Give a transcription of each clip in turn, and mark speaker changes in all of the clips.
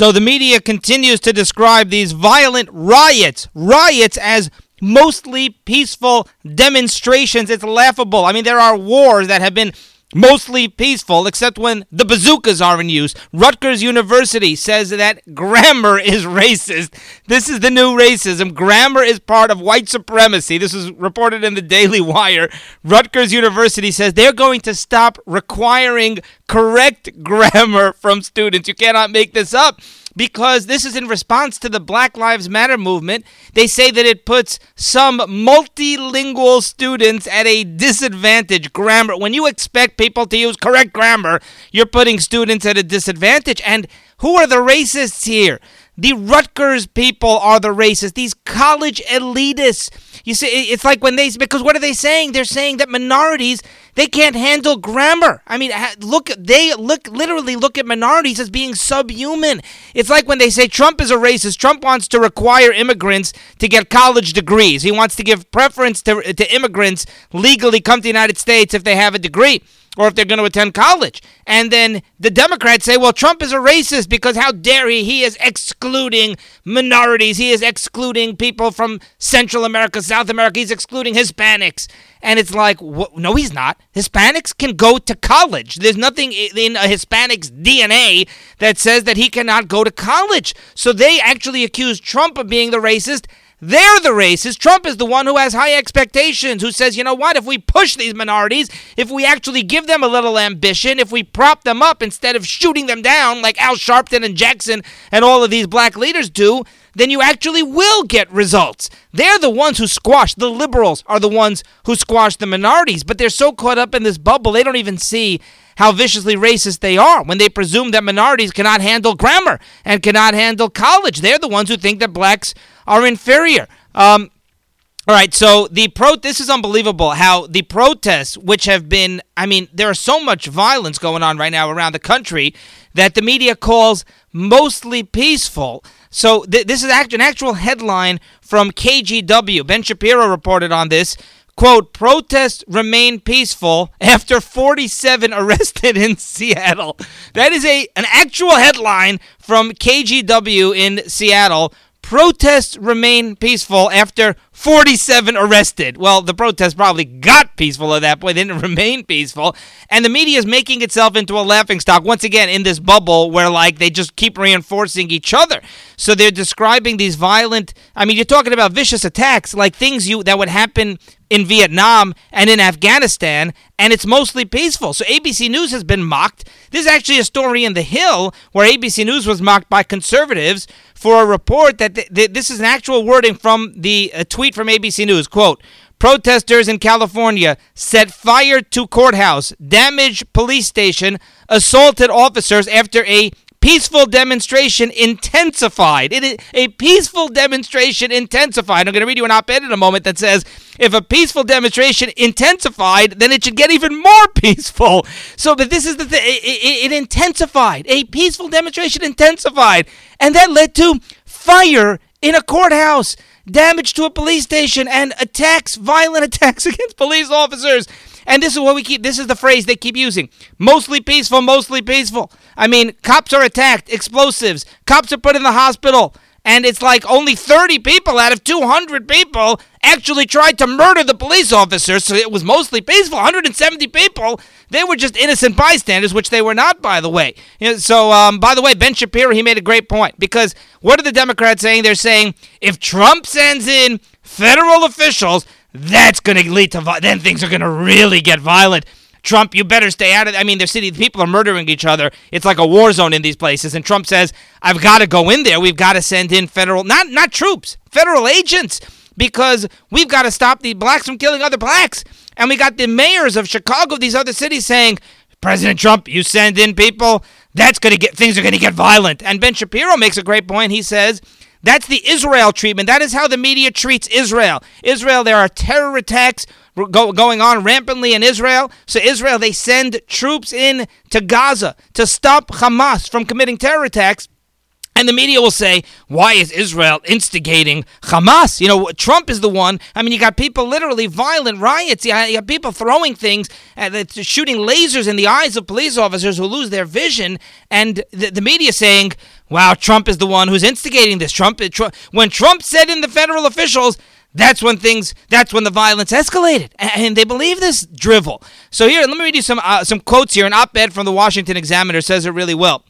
Speaker 1: So the media continues to describe these violent riots, riots as mostly peaceful demonstrations. It's laughable. I mean, there are wars that have been mostly peaceful, except when the bazookas are in use. Rutgers University says that grammar is racist. This is the new racism. Grammar is part of white supremacy. This was reported in the Daily Wire. Rutgers University says they're going to stop requiring correct grammar from students. You cannot make this up because this is in response to the Black Lives Matter movement. They say that it puts some multilingual students at a disadvantage. Grammar, when you expect people to use correct grammar, you're putting students at a disadvantage. And who are the racists here? The Rutgers people are the racists. These college elitists. You see, it's like when they because what are they saying? They're saying that minorities they can't handle grammar. I mean, look, they look literally look at minorities as being subhuman. It's like when they say Trump is a racist. Trump wants to require immigrants to get college degrees. He wants to give preference to, to immigrants legally come to the United States if they have a degree or if they're going to attend college. And then the Democrats say, well, Trump is a racist because how dare he? He is excluding minorities. He is excluding people from Central America, South America. He's excluding Hispanics. And it's like, wh- no, he's not. Hispanics can go to college. There's nothing in a Hispanic's DNA that says that he cannot go to college. So they actually accuse Trump of being the racist they're the racist. Trump is the one who has high expectations, who says, you know what, if we push these minorities, if we actually give them a little ambition, if we prop them up instead of shooting them down like Al Sharpton and Jackson and all of these black leaders do, then you actually will get results. They're the ones who squash, the liberals are the ones who squash the minorities, but they're so caught up in this bubble, they don't even see how viciously racist they are when they presume that minorities cannot handle grammar and cannot handle college. They're the ones who think that blacks are inferior. Um, all right, so the pro this is unbelievable how the protests which have been I mean there is so much violence going on right now around the country that the media calls mostly peaceful. So th- this is act- an actual headline from KGW. Ben Shapiro reported on this quote, protests remain peaceful after 47 arrested in Seattle. That is a an actual headline from KGW in Seattle. Protests remain peaceful after 47 arrested. Well, the protests probably got peaceful at that point. They didn't remain peaceful. And the media is making itself into a laughingstock once again in this bubble where, like, they just keep reinforcing each other. So they're describing these violent, I mean, you're talking about vicious attacks, like things you that would happen in Vietnam and in Afghanistan, and it's mostly peaceful. So ABC News has been mocked. This is actually a story in The Hill where ABC News was mocked by conservatives for a report that th- th- this is an actual wording from the tweet from ABC News. Quote, Protesters in California set fire to courthouse, damaged police station, assaulted officers after a peaceful demonstration intensified. It is a peaceful demonstration intensified. I'm going to read you an op-ed in a moment that says if a peaceful demonstration intensified, then it should get even more peaceful. So, but this is the thing. It, it, it intensified. A peaceful demonstration intensified, and that led to fire in a courthouse, damage to a police station, and attacks, violent attacks against police officers. And this is what we keep, this is the phrase they keep using. Mostly peaceful, mostly peaceful. I mean, cops are attacked, explosives, cops are put in the hospital. And it's like only 30 people out of 200 people actually tried to murder the police officers. So it was mostly peaceful. 170 people, they were just innocent bystanders, which they were not, by the way. So, um, by the way, Ben Shapiro, he made a great point because what are the Democrats saying? They're saying if Trump sends in federal officials, that's going to lead to then things are going to really get violent. Trump, you better stay out of. It. I mean, their city the people are murdering each other. It's like a war zone in these places. And Trump says, "I've got to go in there. We've got to send in federal, not not troops, federal agents, because we've got to stop the blacks from killing other blacks." And we got the mayors of Chicago, these other cities, saying, "President Trump, you send in people, that's going to get things are going to get violent." And Ben Shapiro makes a great point. He says that's the Israel treatment. That is how the media treats Israel. Israel, there are terror attacks go, going on rampantly in Israel. So, Israel, they send troops in to Gaza to stop Hamas from committing terror attacks. And the media will say, why is Israel instigating Hamas? You know, Trump is the one. I mean, you got people literally violent riots. You got people throwing things, uh, shooting lasers in the eyes of police officers who lose their vision. And the, the media saying, Wow, Trump is the one who's instigating this. Trump, Trump when Trump said in the federal officials, that's when things, that's when the violence escalated, and they believe this drivel. So here, let me read you some uh, some quotes here. An op-ed from the Washington Examiner says it really well.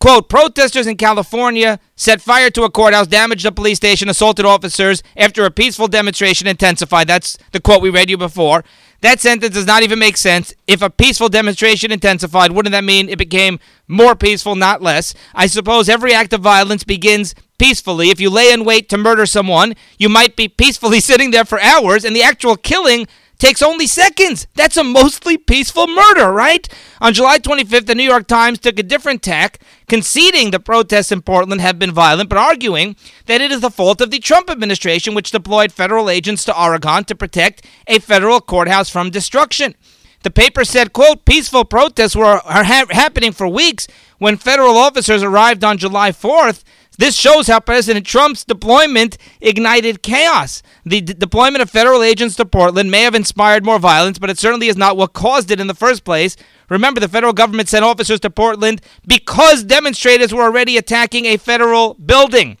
Speaker 1: Quote, protesters in California set fire to a courthouse, damaged a police station, assaulted officers after a peaceful demonstration intensified. That's the quote we read you before. That sentence does not even make sense. If a peaceful demonstration intensified, wouldn't that mean it became more peaceful, not less? I suppose every act of violence begins peacefully. If you lay in wait to murder someone, you might be peacefully sitting there for hours, and the actual killing takes only seconds. That's a mostly peaceful murder, right? On July 25th, the New York Times took a different tack, conceding the protests in Portland have been violent, but arguing that it is the fault of the Trump administration, which deployed federal agents to Oregon to protect a federal courthouse from destruction. The paper said, quote, peaceful protests were ha- happening for weeks when federal officers arrived on July 4th this shows how President Trump's deployment ignited chaos. The d- deployment of federal agents to Portland may have inspired more violence, but it certainly is not what caused it in the first place. Remember, the federal government sent officers to Portland because demonstrators were already attacking a federal building.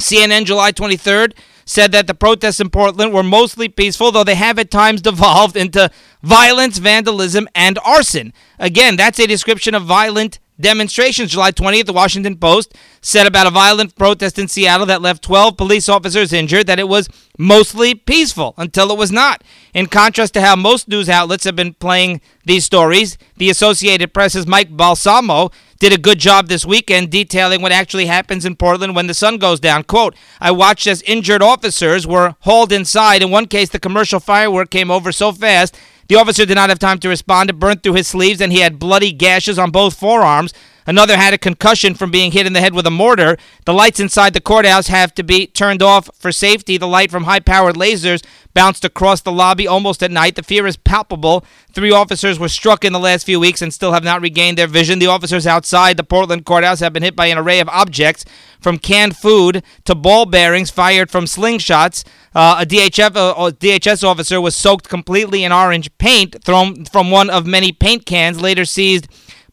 Speaker 1: CNN, July 23rd, said that the protests in Portland were mostly peaceful, though they have at times devolved into violence, vandalism, and arson. Again, that's a description of violent demonstrations. July 20th, the Washington Post said about a violent protest in Seattle that left 12 police officers injured that it was mostly peaceful until it was not. In contrast to how most news outlets have been playing these stories, the Associated Press's Mike Balsamo did a good job this weekend detailing what actually happens in Portland when the sun goes down. Quote, I watched as injured officers were hauled inside. In one case, the commercial firework came over so fast the officer did not have time to respond. It burned through his sleeves, and he had bloody gashes on both forearms. Another had a concussion from being hit in the head with a mortar. The lights inside the courthouse have to be turned off for safety. The light from high powered lasers bounced across the lobby almost at night. The fear is palpable. Three officers were struck in the last few weeks and still have not regained their vision. The officers outside the Portland courthouse have been hit by an array of objects from canned food to ball bearings fired from slingshots. Uh, a DHF, uh, DHS officer was soaked completely in orange paint thrown from one of many paint cans later seized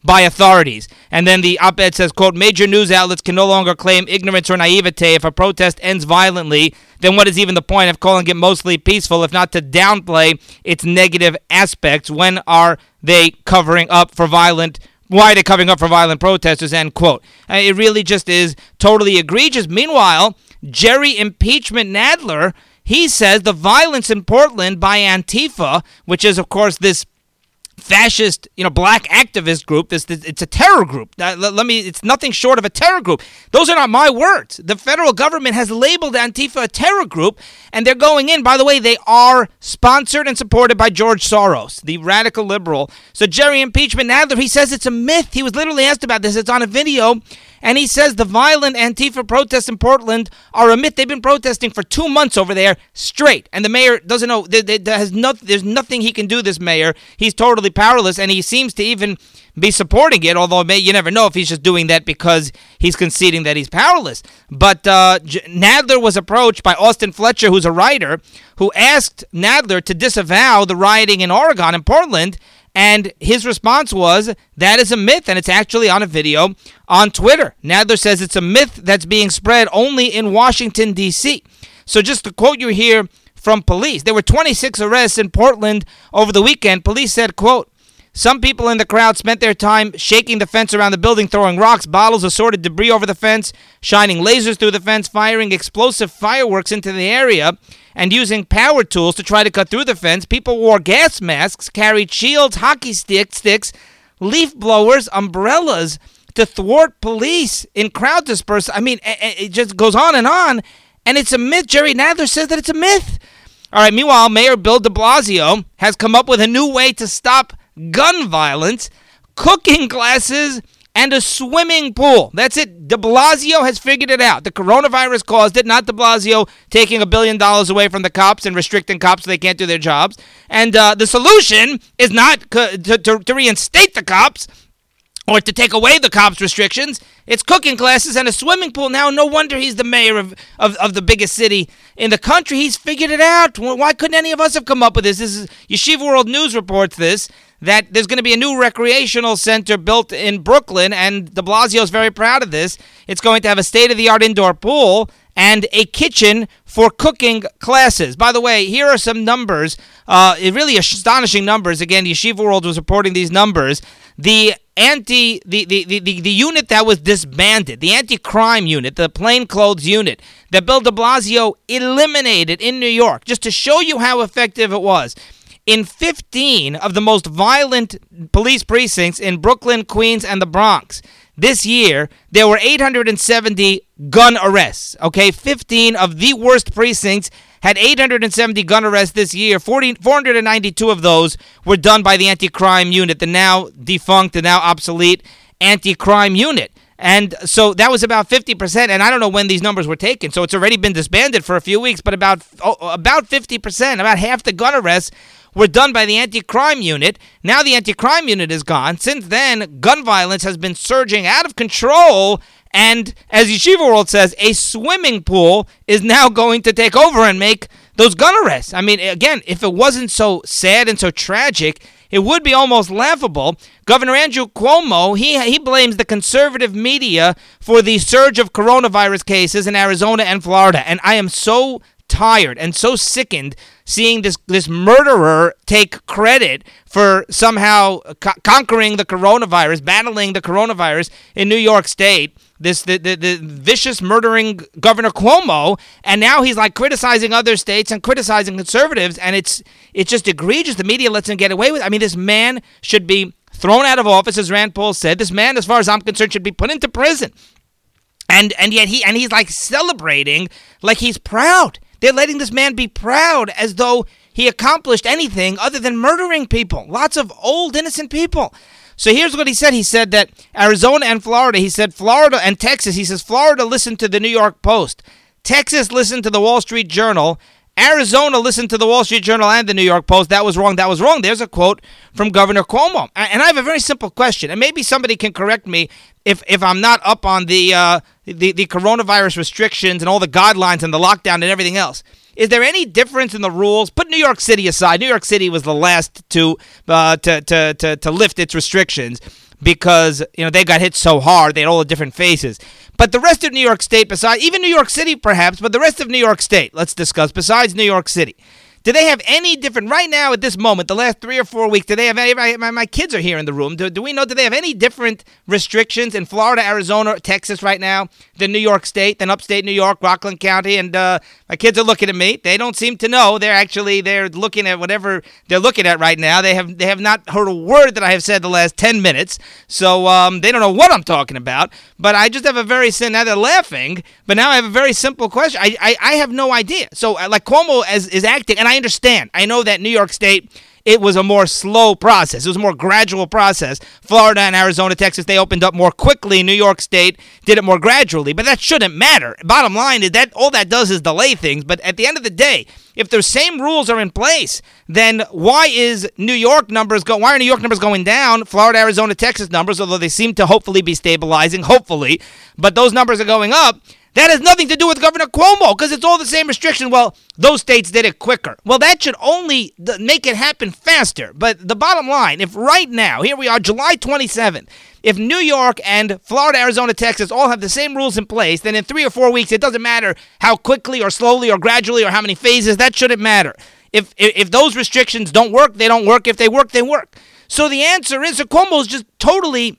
Speaker 1: by authorities. And then the op ed says, quote, major news outlets can no longer claim ignorance or naivete. If a protest ends violently, then what is even the point of calling it mostly peaceful, if not to downplay its negative aspects? When are they covering up for violent why are they covering up for violent protesters? End quote. Uh, it really just is totally egregious. Meanwhile, Jerry impeachment Nadler, he says the violence in Portland by Antifa, which is of course this fascist, you know, black activist group. This, this it's a terror group. Uh, let, let, me. It's nothing short of a terror group. Those are not my words. The federal government has labeled Antifa a terror group, and they're going in. By the way, they are sponsored and supported by George Soros, the radical liberal. So Jerry impeachment Nadler, he says it's a myth. He was literally asked about this. It's on a video. And he says the violent Antifa protests in Portland are a myth. They've been protesting for two months over there straight. And the mayor doesn't know, has no, there's nothing he can do, this mayor. He's totally powerless, and he seems to even be supporting it, although may, you never know if he's just doing that because he's conceding that he's powerless. But uh, J- Nadler was approached by Austen Fletcher, who's a writer, who asked Nadler to disavow the rioting in Oregon and Portland and his response was, that is a myth, and it's actually on a video on Twitter. Nadler says it's a myth that's being spread only in Washington, D.C. So just to quote you here from police, there were 26 arrests in Portland over the weekend. Police said, quote, some people in the crowd spent their time shaking the fence around the building, throwing rocks, bottles, assorted debris over the fence, shining lasers through the fence, firing explosive fireworks into the area, and using power tools to try to cut through the fence. People wore gas masks, carried shields, hockey stick, sticks, leaf blowers, umbrellas to thwart police in crowd dispersal. I mean, it just goes on and on. And it's a myth. Jerry Nadler says that it's a myth. All right, meanwhile, Mayor Bill de Blasio has come up with a new way to stop gun violence, cooking classes, and a swimming pool. That's it. De Blasio has figured it out. The coronavirus caused it, not de Blasio taking a billion dollars away from the cops and restricting cops so they can't do their jobs. And uh, the solution is not to, to, to reinstate the cops or to take away the cops' restrictions. It's cooking classes and a swimming pool. Now, no wonder he's the mayor of, of, of the biggest city in the country. He's figured it out. Why couldn't any of us have come up with this? This is Yeshiva World News reports this that there's going to be a new recreational center built in Brooklyn, and de Blasio is very proud of this. It's going to have a state of the art indoor pool and a kitchen for cooking classes. By the way, here are some numbers, uh, really astonishing numbers. Again, Yeshiva World was reporting these numbers. The anti the, the, the, the, unit that was disbanded, the anti-crime unit, the plainclothes unit that Bill de Blasio eliminated in New York, just to show you how effective it was. In 15 of the most violent police precincts in Brooklyn, Queens, and the Bronx, this year, there were 870 gun arrests. Okay, 15 of the worst precincts had 870 gun arrests this year. 40, 492 of those were done by the anti crime unit, the now defunct, the now obsolete anti crime unit. And so that was about 50%. And I don't know when these numbers were taken. So it's already been disbanded for a few weeks, but about, oh, about 50%, about half the gun arrests were done by the anti crime unit. Now the anti crime unit is gone. Since then, gun violence has been surging out of control. And as Yeshiva World says, a swimming pool is now going to take over and make those gun arrests. I mean, again, if it wasn't so sad and so tragic, it would be almost laughable. Governor Andrew Cuomo, he, he blames the conservative media for the surge of coronavirus cases in Arizona and Florida. And I am so tired and so sickened seeing this this murderer take credit for somehow co- conquering the coronavirus, battling the coronavirus in New York State. This the, the the vicious murdering Governor Cuomo, and now he's like criticizing other states and criticizing conservatives, and it's it's just egregious. The media lets him get away with. It. I mean, this man should be thrown out of office, as Rand Paul said. This man, as far as I'm concerned, should be put into prison. And and yet he and he's like celebrating like he's proud. They're letting this man be proud as though he accomplished anything other than murdering people. Lots of old, innocent people. So here's what he said. He said that Arizona and Florida, he said Florida and Texas, he says Florida listened to the New York Post. Texas listened to the Wall Street Journal. Arizona listened to the Wall Street Journal and the New York Post. That was wrong. That was wrong. There's a quote from Governor Cuomo. And I have a very simple question, and maybe somebody can correct me if, if I'm not up on the, uh, the, the coronavirus restrictions and all the guidelines and the lockdown and everything else. Is there any difference in the rules? Put New York City aside. New York City was the last to uh, to, to, to, to lift its restrictions because you know they got hit so hard. They had all the different faces. But the rest of New York State, besides even New York City, perhaps, but the rest of New York State, let's discuss. Besides New York City, do they have any different right now at this moment, the last three or four weeks? Do they have any? My, my kids are here in the room. Do, do we know? Do they have any different restrictions in Florida, Arizona, Texas right now than New York State, than upstate New York, Rockland County? And uh, my kids are looking at me. They don't seem to know. They're actually they're looking at whatever they're looking at right now. They have they have not heard a word that I have said the last ten minutes, so um, they don't know what I'm talking about. But I just have a very now they're laughing, but now I have a very simple question. I I, I have no idea. So uh, like Cuomo as, is acting, and I I understand. I know that New York State it was a more slow process. It was a more gradual process. Florida and Arizona, Texas, they opened up more quickly. New York State did it more gradually, but that shouldn't matter. Bottom line is that all that does is delay things. But at the end of the day, if the same rules are in place, then why is New York numbers go? Why are New York numbers going down? Florida, Arizona, Texas numbers, although they seem to hopefully be stabilizing, hopefully, but those numbers are going up. That has nothing to do with Governor Cuomo because it's all the same restriction. Well, those states did it quicker. Well, that should only make it happen faster. But the bottom line, if right now, here we are, July 27th, if New York and Florida, Arizona, Texas all have the same rules in place, then in three or four weeks, it doesn't matter how quickly or slowly or gradually or how many phases, that shouldn't matter. If, if, those restrictions don't work, they don't work. If they work, they work. So the answer is that Cuomo's just totally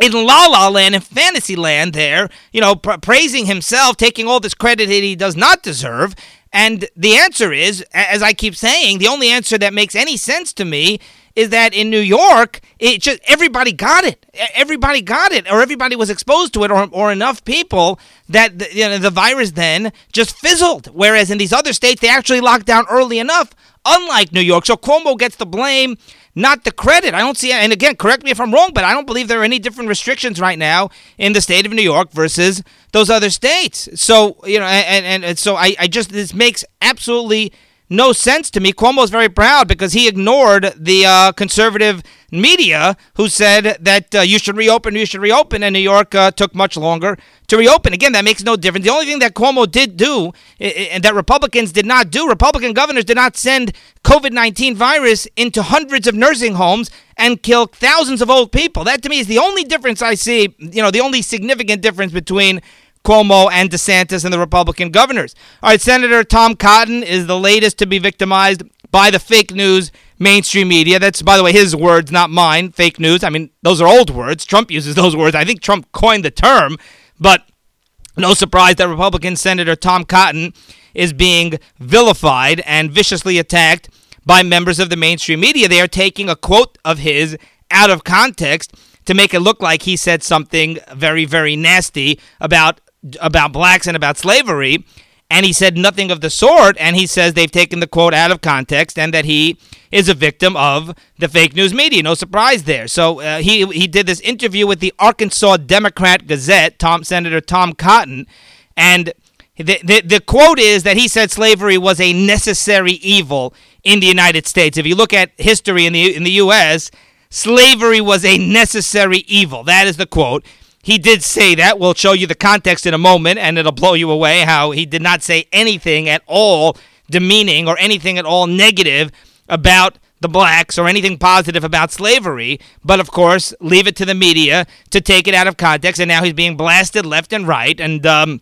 Speaker 1: in La La Land and Fantasy Land there, you know, pra- praising himself, taking all this credit that he does not deserve. And the answer is, as I keep saying, the only answer that makes any sense to me is that in New York, it just everybody got it. Everybody got it, or everybody was exposed to it, or, or enough people that the, you know, the virus then just fizzled. Whereas in these other states, they actually locked down early enough, unlike New York. So Cuomo gets the blame not the credit. I don't see, and again, correct me if I'm wrong, but I don't believe there are any different restrictions right now in the state of New York versus those other states. So, you know, and, and, and so I, I just, this makes absolutely no sense to me. Cuomo's very proud because he ignored the uh, conservative media who said that uh, you should reopen, you should reopen, and New York uh, took much longer to reopen. Again, that makes no difference. The only thing that Cuomo did do and that Republicans did not do, Republican governors did not send COVID 19 virus into hundreds of nursing homes and kill thousands of old people. That to me is the only difference I see, you know, the only significant difference between Cuomo and DeSantis and the Republican governors. All right, Senator Tom Cotton is the latest to be victimized by the fake news mainstream media. That's, by the way, his words, not mine. Fake news. I mean, those are old words. Trump uses those words. I think Trump coined the term, but no surprise that Republican Senator Tom Cotton is being vilified and viciously attacked by members of the mainstream media. They are taking a quote of his out of context to make it look like he said something very, very nasty about about blacks and about slavery and he said nothing of the sort. And he says they've taken the quote out of context and that he is a victim of the fake news media. No surprise there. So uh, he he did this interview with the Arkansas Democrat Gazette, Tom Senator Tom Cotton, and. The, the, the quote is that he said slavery was a necessary evil in the United States. If you look at history in the in the U.S., slavery was a necessary evil. That is the quote. He did say that. We'll show you the context in a moment, and it'll blow you away how he did not say anything at all demeaning or anything at all negative about the blacks or anything positive about slavery, but of course, leave it to the media to take it out of context, and now he's being blasted left and right, and um,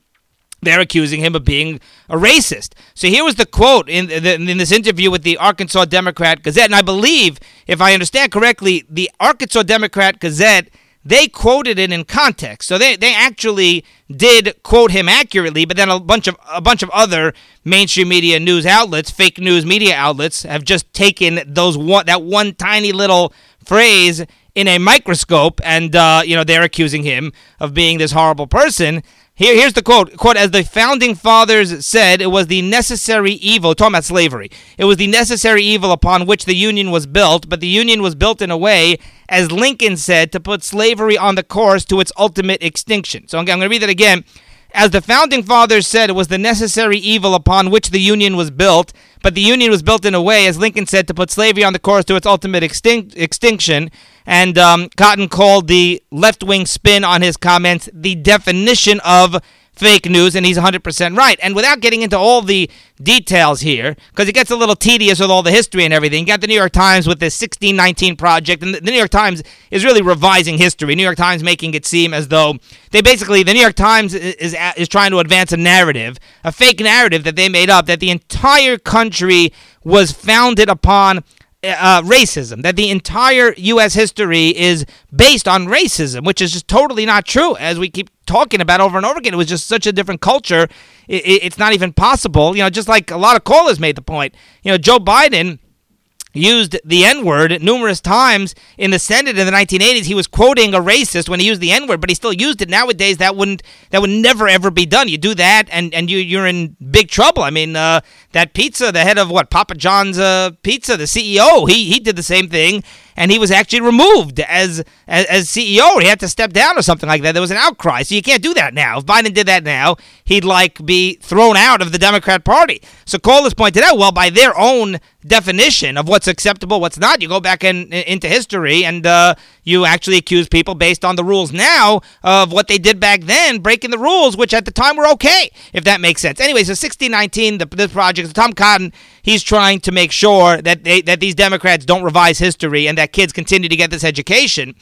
Speaker 1: they're accusing him of being a racist. So here was the quote in, the, in this interview with the Arkansas Democrat Gazette, and I believe, if I understand correctly, the Arkansas Democrat Gazette they quoted it in context. So they, they actually did quote him accurately, but then a bunch of a bunch of other mainstream media news outlets, fake news media outlets, have just taken those one that one tiny little phrase in a microscope, and uh, you know they're accusing him of being this horrible person. Here, here's the quote. Quote, as the founding fathers said, it was the necessary evil, talking about slavery. It was the necessary evil upon which the Union was built, but the Union was built in a way, as Lincoln said, to put slavery on the course to its ultimate extinction. So I'm going to read that again. As the founding fathers said, it was the necessary evil upon which the Union was built, but the Union was built in a way, as Lincoln said, to put slavery on the course to its ultimate extinct, extinction. And um, Cotton called the left wing spin on his comments the definition of fake news, and he's 100% right. And without getting into all the details here, because it gets a little tedious with all the history and everything, you got the New York Times with this 1619 project, and the New York Times is really revising history. New York Times making it seem as though they basically, the New York Times is, is, is trying to advance a narrative, a fake narrative that they made up, that the entire country was founded upon uh, racism, that the entire U.S. history is based on racism, which is just totally not true, as we keep talking about over and over again. It was just such a different culture. It, it, it's not even possible. You know, just like a lot of callers made the point. You know, Joe Biden used the N word numerous times in the Senate in the 1980s. He was quoting a racist when he used the N word, but he still used it. Nowadays, that wouldn't that would never ever be done. You do that, and and you you're in big trouble. I mean, uh, that pizza, the head of what Papa John's uh, Pizza, the CEO, he he did the same thing, and he was actually removed as, as, as CEO. He had to step down or something like that. There was an outcry, so you can't do that now. If Biden did that now, he'd like be thrown out of the Democrat Party. So callers pointed out, well, by their own definition of what's acceptable, what's not, you go back in, in into history and uh, you actually accuse people based on the rules now of what they did back then, breaking the rules, which at the time were okay, if that makes sense. Anyway, so 1619, the, this project, Tom Cotton, he's trying to make sure that they, that these Democrats don't revise history and that kids continue to get this education.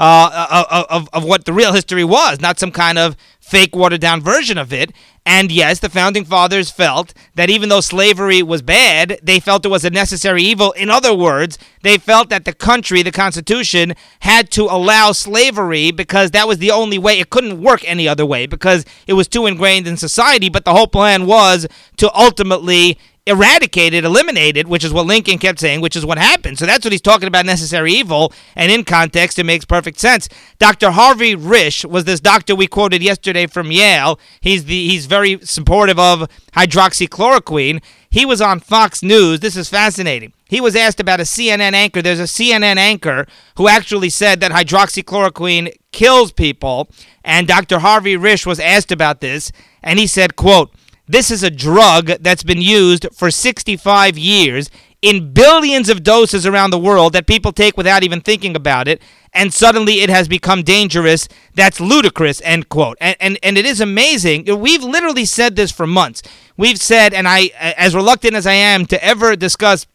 Speaker 1: Uh, of, of what the real history was, not some kind of fake watered down version of it. And yes, the founding fathers felt that even though slavery was bad, they felt it was a necessary evil. In other words, they felt that the country, the Constitution, had to allow slavery because that was the only way. It couldn't work any other way because it was too ingrained in society. But the whole plan was to ultimately eradicated, eliminated, which is what Lincoln kept saying, which is what happened. So that's what he's talking about necessary evil. And in context, it makes perfect sense. Dr. Harvey Risch was this doctor we quoted yesterday from Yale. He's the he's very supportive of hydroxychloroquine. He was on Fox News. This is fascinating. He was asked about a CNN anchor. There's a CNN anchor who actually said that hydroxychloroquine kills people. And Dr. Harvey Risch was asked about this, and he said, quote, This is a drug that's been used for 65 years in billions of doses around the world that people take without even thinking about it, and suddenly it has become dangerous. That's ludicrous, end quote. And, and, and it is amazing. We've literally said this for months. We've said, and I, as reluctant as I am to ever discuss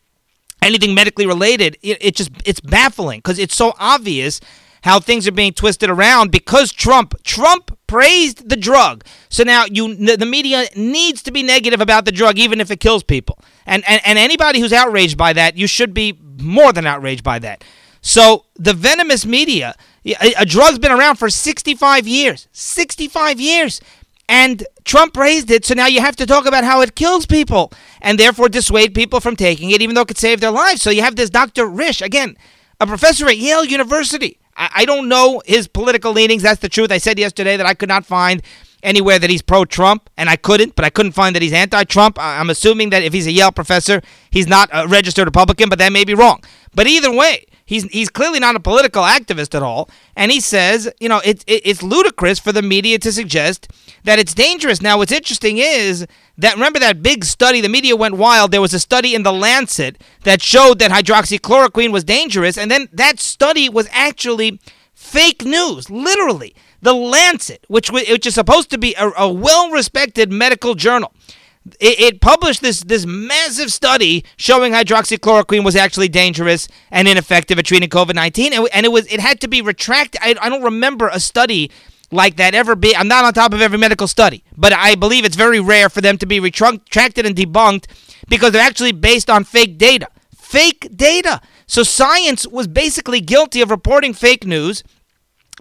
Speaker 1: anything medically related, it, it just, it's baffling because it's so obvious how things are being twisted around because Trump Trump praised the drug. So now you the media needs to be negative about the drug even if it kills people. And and, and anybody who's outraged by that, you should be more than outraged by that. So the venomous media, a, a drug's been around for 65 years. 65 years. And Trump praised it, so now you have to talk about how it kills people and therefore dissuade people from taking it, even though it could save their lives. So you have this Dr. Risch, again, a professor at Yale University, I, I don't know his political leanings. That's the truth. I said yesterday that I could not find anywhere that he's pro Trump, and I couldn't, but I couldn't find that he's anti Trump. I'm assuming that if he's a Yale professor, he's not a registered Republican, but that may be wrong. But either way, he's he's clearly not a political activist at all, and he says, you know, it, it, it's ludicrous for the media to suggest that it's dangerous. Now, what's interesting is that remember that big study, the media went wild. There was a study in the Lancet that showed that hydroxychloroquine was dangerous, and then that study was actually fake news, literally. The Lancet, which which is supposed to be a, a well-respected medical journal, it, it, published this this massive study showing hydroxychloroquine was actually dangerous and ineffective at treating COVID nineteen, and, and, it was it had to be retracted. I, I don't remember a study like that ever be. I'm not on top of every medical study, but I believe it's very rare for them to be retracted and debunked because they're actually based on fake data. Fake data. So science was basically guilty of reporting fake news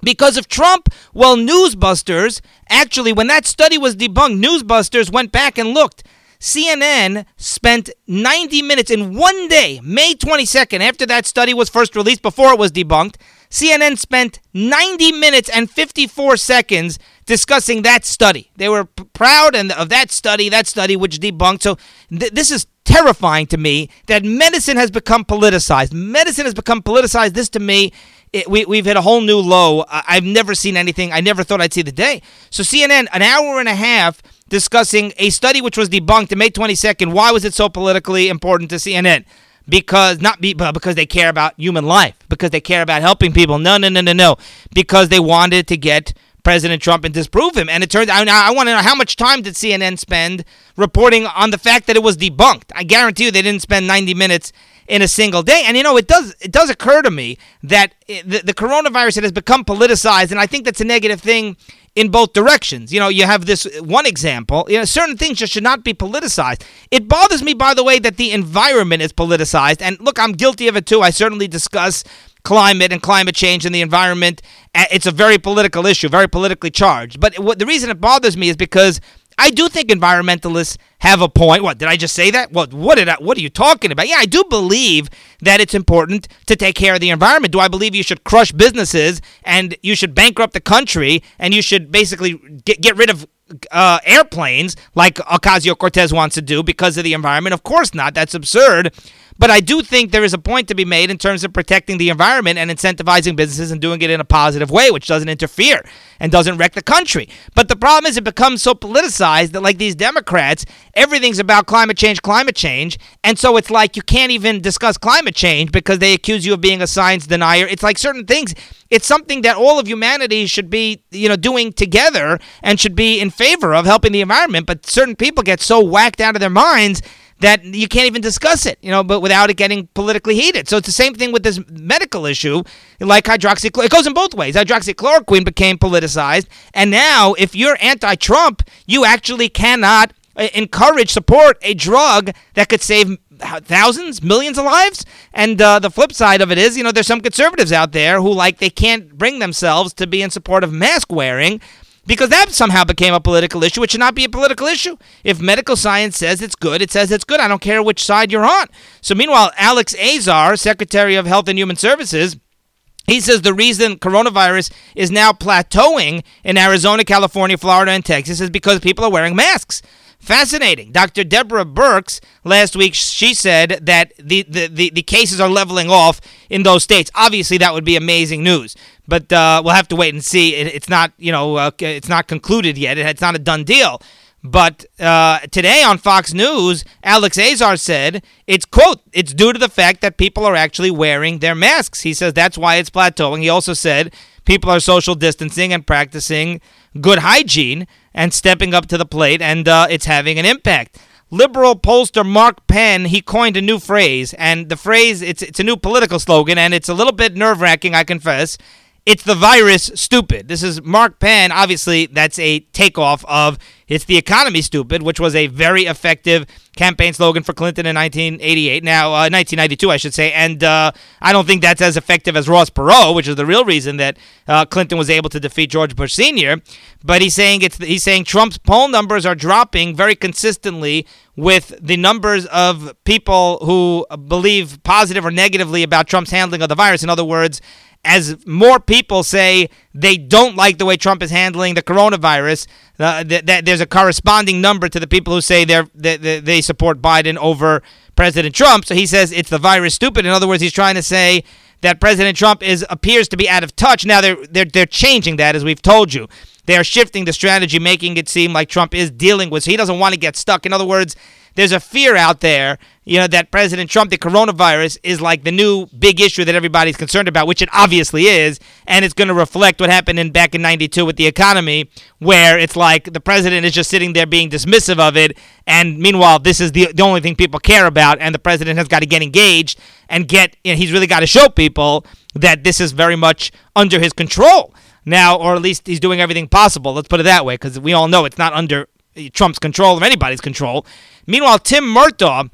Speaker 1: because of Trump. Well, Newsbusters actually, when that study was debunked, Newsbusters went back and looked. CNN spent 90 minutes in one day, May 22nd, after that study was first released, before it was debunked. CNN spent 90 minutes and 54 seconds discussing that study. They were p- proud and of that study, that study which debunked. So th- this is terrifying to me that medicine has become politicized. Medicine has become politicized. This to me, it, we, we've hit a whole new low. I, have never seen anything. I never thought I'd see the day. So CNN, an hour and a half discussing a study which was debunked on May 22nd. Why was it so politically important to CNN? because not be, because they care about human life, because they care about helping people. No, no, no, no, no. Because they wanted to get President Trump and disprove him. And it turns out, I, I want to know how much time did CNN spend reporting on the fact that it was debunked? I guarantee you they didn't spend 90 minutes in a single day. And you know, it does it does occur to me that the, the coronavirus has become politicized, and I think that's a negative thing in both directions. You know, you have this one example. You know, certain things just should not be politicized. It bothers me, by the way, that the environment is politicized. And look, I'm guilty of it too. I certainly discuss climate and climate change and the environment. It's a very political issue, very politically charged. But what, the reason it bothers me is because I do think environmentalists have a point. What did I just say that? What what did I, what are you talking about? Yeah, I do believe that it's important to take care of the environment. Do I believe you should crush businesses and you should bankrupt the country and you should basically get get rid of uh, airplanes like Ocasio Cortez wants to do because of the environment? Of course not. That's absurd. But I do think there is a point to be made in terms of protecting the environment and incentivizing businesses and doing it in a positive way, which doesn't interfere and doesn't wreck the country. But the problem is it becomes so politicized that, like these Democrats, everything's about climate change, climate change. And so it's like you can't even discuss climate change because they accuse you of being a science denier. It's like certain things. It's something that all of humanity should be, you know, doing together and should be in favor of helping the environment. But certain people get so whacked out of their minds that you can't even discuss it, you know, but without it getting politically heated. So it's the same thing with this medical issue, like hydroxychloroquine. It goes in both ways. Hydroxychloroquine became politicized, and now if you're anti-Trump, you actually cannot uh, encourage, support a drug that could save thousands, millions of lives. And uh, the flip side of it is, you know, there's some conservatives out there who like they can't bring themselves to be in support of mask wearing because that somehow became a political issue. It should not be a political issue. If medical science says it's good, it says it's good. I don't care which side you're on. So, meanwhile, Alex Azar, Secretary of Health and Human Services, he says the reason coronavirus is now plateauing in Arizona, California, Florida, and Texas is because people are wearing masks. Fascinating. Dr. Deborah Birx last week she said that the, the, the, the, cases are leveling off in those states. Obviously, that would be amazing news, but uh, we'll have to wait and see. It, it's not you know uh, it's not concluded yet. It, it's not a done deal. But uh, today on Fox News, Alex Azar said it's quote it's due to the fact that people are actually wearing their masks. He says that's why it's plateauing. He also said people are social distancing and practicing good hygiene and stepping up to the plate, and uh, it's having an impact. Liberal pollster Mark Penn he coined a new phrase, and the phrase it's it's a new political slogan, and it's a little bit nerve wracking, I confess. It's the virus stupid. This is Mark Penn. Obviously, that's a takeoff of It's the Economy Stupid, which was a very effective campaign slogan for Clinton in 1988. Now, uh, 1992, I should say. And uh, I don't think that's as effective as Ross Perot, which is the real reason that uh, Clinton was able to defeat George Bush Sr. But he's saying it's he's saying Trump's poll numbers are dropping very consistently with the numbers of people who believe positive or negatively about Trump's handling of the virus. In other words, as more people say they don't like the way Trump is handling the coronavirus, uh, that, that there's a corresponding number to the people who say they, they support Biden over President Trump. So he says it's the virus stupid. In other words, he's trying to say that President Trump is appears to be out of touch. Now they're they're they're changing that as we've told you. They are shifting the strategy, making it seem like Trump is dealing with. So he doesn't want to get stuck. In other words, there's a fear out there, you know, that President Trump, the coronavirus, is like the new big issue that everybody's concerned about, which it obviously is, and it's going to reflect what happened in back in '92 with the economy, where it's like the president is just sitting there being dismissive of it, and meanwhile, this is the the only thing people care about, and the president has got to get engaged and get, you know, he's really got to show people that this is very much under his control now, or at least he's doing everything possible. Let's put it that way, because we all know it's not under Trump's control or anybody's control. Meanwhile, Tim Murtaugh,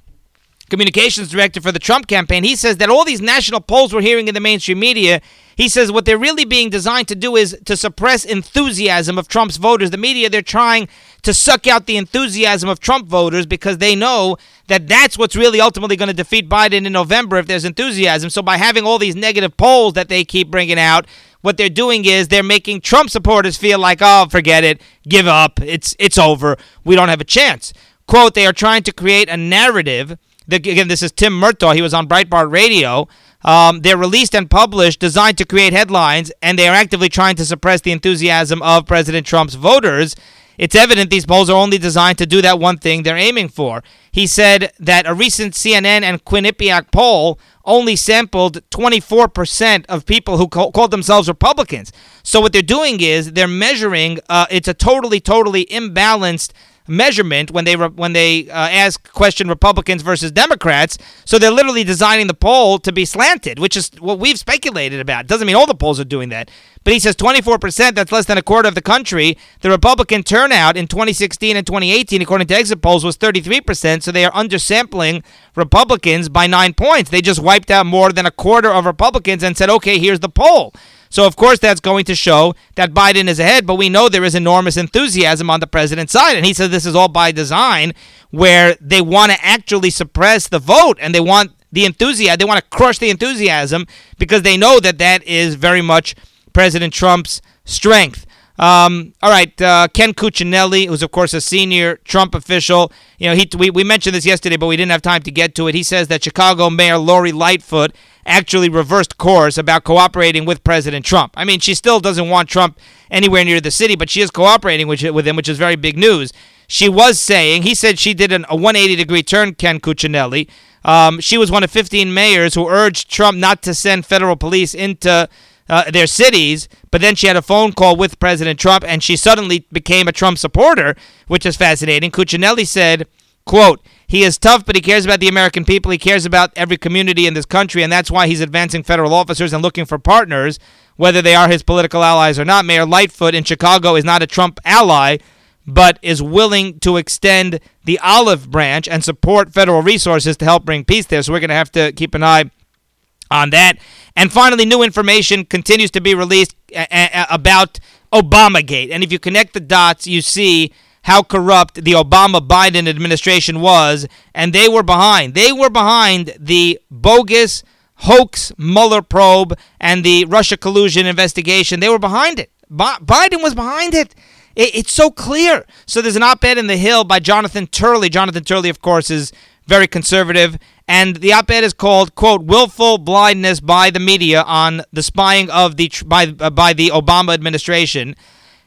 Speaker 1: communications director for the Trump campaign, he says that all these national polls we're hearing in the mainstream media, he says what they're really being designed to do is to suppress enthusiasm of Trump's voters. The media, they're trying to suck out the enthusiasm of Trump voters because they know that that's what's really ultimately going to defeat Biden in November if there's enthusiasm. So by having all these negative polls that they keep bringing out, what they're doing is they're making Trump supporters feel like, oh, forget it, give up, it's it's over, we don't have a chance. Quote, they are trying to create a narrative. That, again, this is Tim Murtaugh. He was on Breitbart Radio. Um, they're released and published, designed to create headlines, and they are actively trying to suppress the enthusiasm of President Trump's voters. It's evident these polls are only designed to do that one thing they're aiming for. He said that a recent CNN and Quinnipiac poll only sampled 24% of people who call, called themselves Republicans. So what they're doing is they're measuring. Uh, it's a totally, totally imbalanced measurement when they re- when they uh, ask question Republicans versus Democrats. So they're literally designing the poll to be slanted, which is what we've speculated about. Doesn't mean all the polls are doing that, but he says 24%. That's less than a quarter of the country. The Republican turnout in 2016 and 2018, according to exit polls, was 33%. So they are undersampling Republicans by nine points. They just wiped out more than a quarter of Republicans and said, "Okay, here's the poll." So, of course, that's going to show that Biden is ahead, but we know there is enormous enthusiasm on the president's side. And he says this is all by design, where they want to actually suppress the vote and they want the enthusiasm, they want to crush the enthusiasm because they know that that is very much President Trump's strength. Um, all right, uh, Ken Cuccinelli, who's of course a senior Trump official. You know, he we, we mentioned this yesterday, but we didn't have time to get to it. He says that Chicago Mayor Lori Lightfoot actually reversed course about cooperating with President Trump. I mean, she still doesn't want Trump anywhere near the city, but she is cooperating with, with him, which is very big news. She was saying, he said she did an, a 180 degree turn, Ken Cuccinelli. Um, she was one of 15 mayors who urged Trump not to send federal police into uh, their cities, but then she had a phone call with President Trump, and she suddenly became a Trump supporter, which is fascinating. Cuccinelli said, quote, he is tough, but he cares about the American people. He cares about every community in this country, and that's why he's advancing federal officers and looking for partners, whether they are his political allies or not. Mayor Lightfoot in Chicago is not a Trump ally, but is willing to extend the olive branch and support federal resources to help bring peace there. So we're going to have to keep an eye on that. And finally, new information continues to be released about Obamagate. And if you connect the dots, you see how corrupt the Obama Biden administration was, and they were behind. They were behind the bogus hoax Mueller probe and the Russia collusion investigation. They were behind it. Biden was behind it. It's so clear. So there's an op ed in The Hill by Jonathan Turley. Jonathan Turley, of course, is very conservative. And the op-ed is called "quote Willful Blindness by the Media on the Spying of the by uh, by the Obama Administration."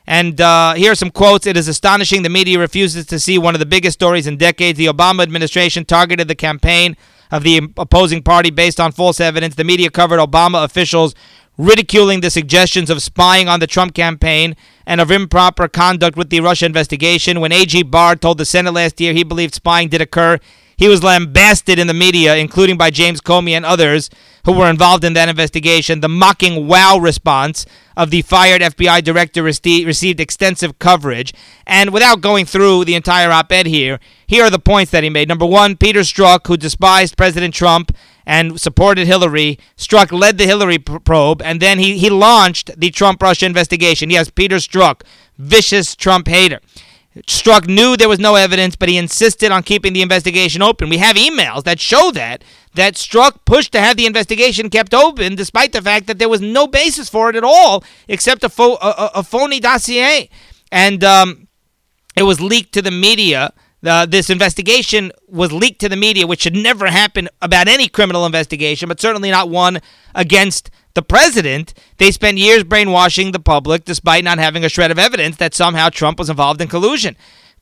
Speaker 1: And uh, here are some quotes. It is astonishing the media refuses to see one of the biggest stories in decades. The Obama administration targeted the campaign of the opposing party based on false evidence. The media covered Obama officials ridiculing the suggestions of spying on the Trump campaign and of improper conduct with the Russia investigation. When A.G. Barr told the Senate last year he believed spying did occur, he was lambasted in the media, including by James Comey and others who were involved in that investigation. The mocking wow response of the fired FBI director received extensive coverage. And without going through the entire op ed here, here are the points that he made. Number one, Peter Strzok, who despised President Trump and supported Hillary. Strzok led the Hillary probe, and then he, he launched the Trump Russia investigation. Yes, Peter Strzok, vicious Trump hater. Strzok knew there was no evidence, but he insisted on keeping the investigation open. We have emails that show that that Strzok pushed to have the investigation kept open, despite the fact that there was no basis for it at all, except a, fo- a, a phony dossier, and um, it was leaked to the media. Uh, this investigation was leaked to the media, which should never happen about any criminal investigation, but certainly not one against the president, they spent years brainwashing the public despite not having a shred of evidence that somehow Trump was involved in collusion.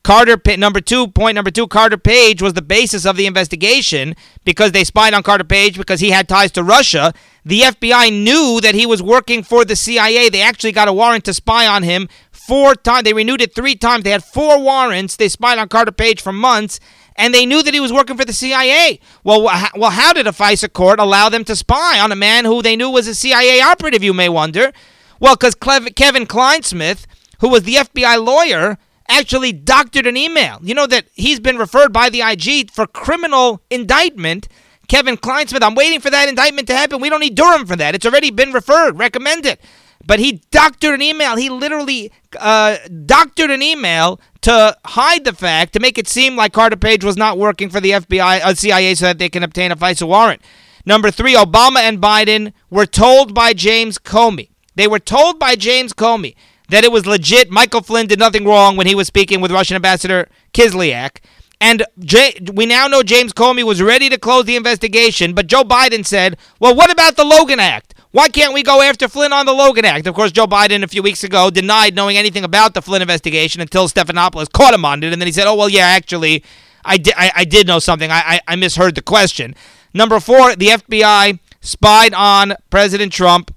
Speaker 1: Carter, number two, point number two, Carter Page was the basis of the investigation because they spied on Carter Page because he had ties to Russia. The FBI knew that he was working for the CIA. They actually got a warrant to spy on him four times. They renewed it three times. They had four warrants. They spied on Carter Page for months and they knew that he was working for the CIA. Well, wh- well, how did a FISA court allow them to spy on a man who they knew was a CIA operative? You may wonder. Well, because Kevin Clinesmith, who was the FBI lawyer, actually doctored an email. You know that he's been referred by the IG for criminal indictment. Kevin Clinesmith, I'm waiting for that indictment to happen. We don't need Durham for that. It's already been referred, recommended. But he doctored an email. He literally uh, doctored an email to hide the fact, to make it seem like Carter Page was not working for the FBI, uh, CIA, so that they can obtain a FISA warrant. Number three, Obama and Biden were told by James Comey. They were told by James Comey that it was legit. Michael Flynn did nothing wrong when he was speaking with Russian Ambassador Kislyak. And J- we now know James Comey was ready to close the investigation, but Joe Biden said, well, what about the Logan Act? Why can't we go after Flynn on the Logan Act? Of course, Joe Biden a few weeks ago denied knowing anything about the Flynn investigation until Stephanopoulos caught him on it, and then he said, "Oh well, yeah, actually, I did. I, I did know something. I, I I misheard the question." Number four, the FBI spied on President Trump,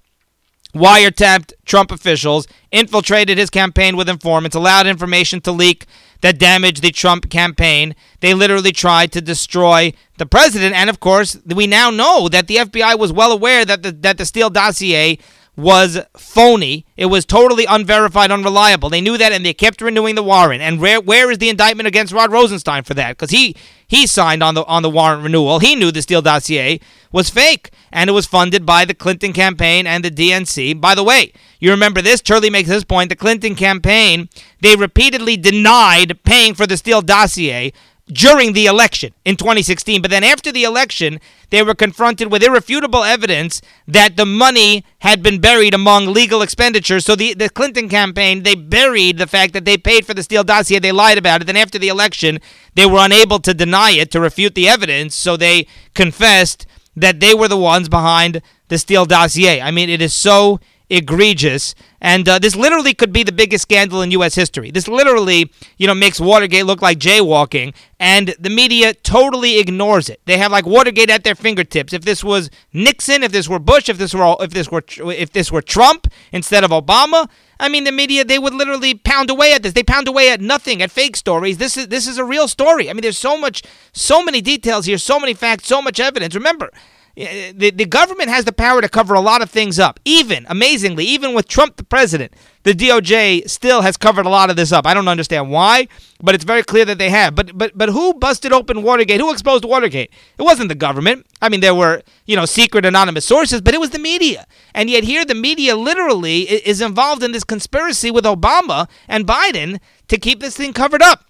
Speaker 1: wiretapped Trump officials, infiltrated his campaign with informants, allowed information to leak that damaged the Trump campaign. They literally tried to destroy the president. And of course, we now know that the FBI was well aware that the, that the Steele dossier was phony. It was totally unverified, unreliable. They knew that, and they kept renewing the warrant. And where where is the indictment against Rod Rosenstein for that? Because he he signed on the on the warrant renewal. He knew the Steele dossier was fake, and it was funded by the Clinton campaign and the DNC. By the way, you remember this? Turley makes this point. The Clinton campaign they repeatedly denied paying for the Steele dossier during the election in 2016. But then after the election, they were confronted with irrefutable evidence that the money had been buried among legal expenditures. So the, the Clinton campaign, they buried the fact that they paid for the Steele dossier. They lied about it. Then after the election, they were unable to deny it, to refute the evidence. So they confessed that they were the ones behind the Steele dossier. I mean, it is so egregious. And uh, this literally could be the biggest scandal in U.S. history. This literally, you know, makes Watergate look like jaywalking, and the media totally ignores it. They have like Watergate at their fingertips. If this was Nixon, if this were Bush, if this were all, if this were if this were Trump instead of Obama, I mean, the media they would literally pound away at this. They pound away at nothing, at fake stories. This is this is a real story. I mean, there's so much, so many details here, so many facts, so much evidence. Remember, the, the government has the power to cover a lot of things up. Even, amazingly, even with Trump the president, the DOJ still has covered a lot of this up. I don't understand why, but it's very clear that they have. But but but who busted open Watergate? Who exposed Watergate? It wasn't the government. I mean, there were, you know, secret anonymous sources, but it was the media. And yet here the media literally is involved in this conspiracy with Obama and Biden to keep this thing covered up.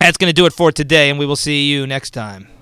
Speaker 1: That's going to do it for today, and we will see you next time.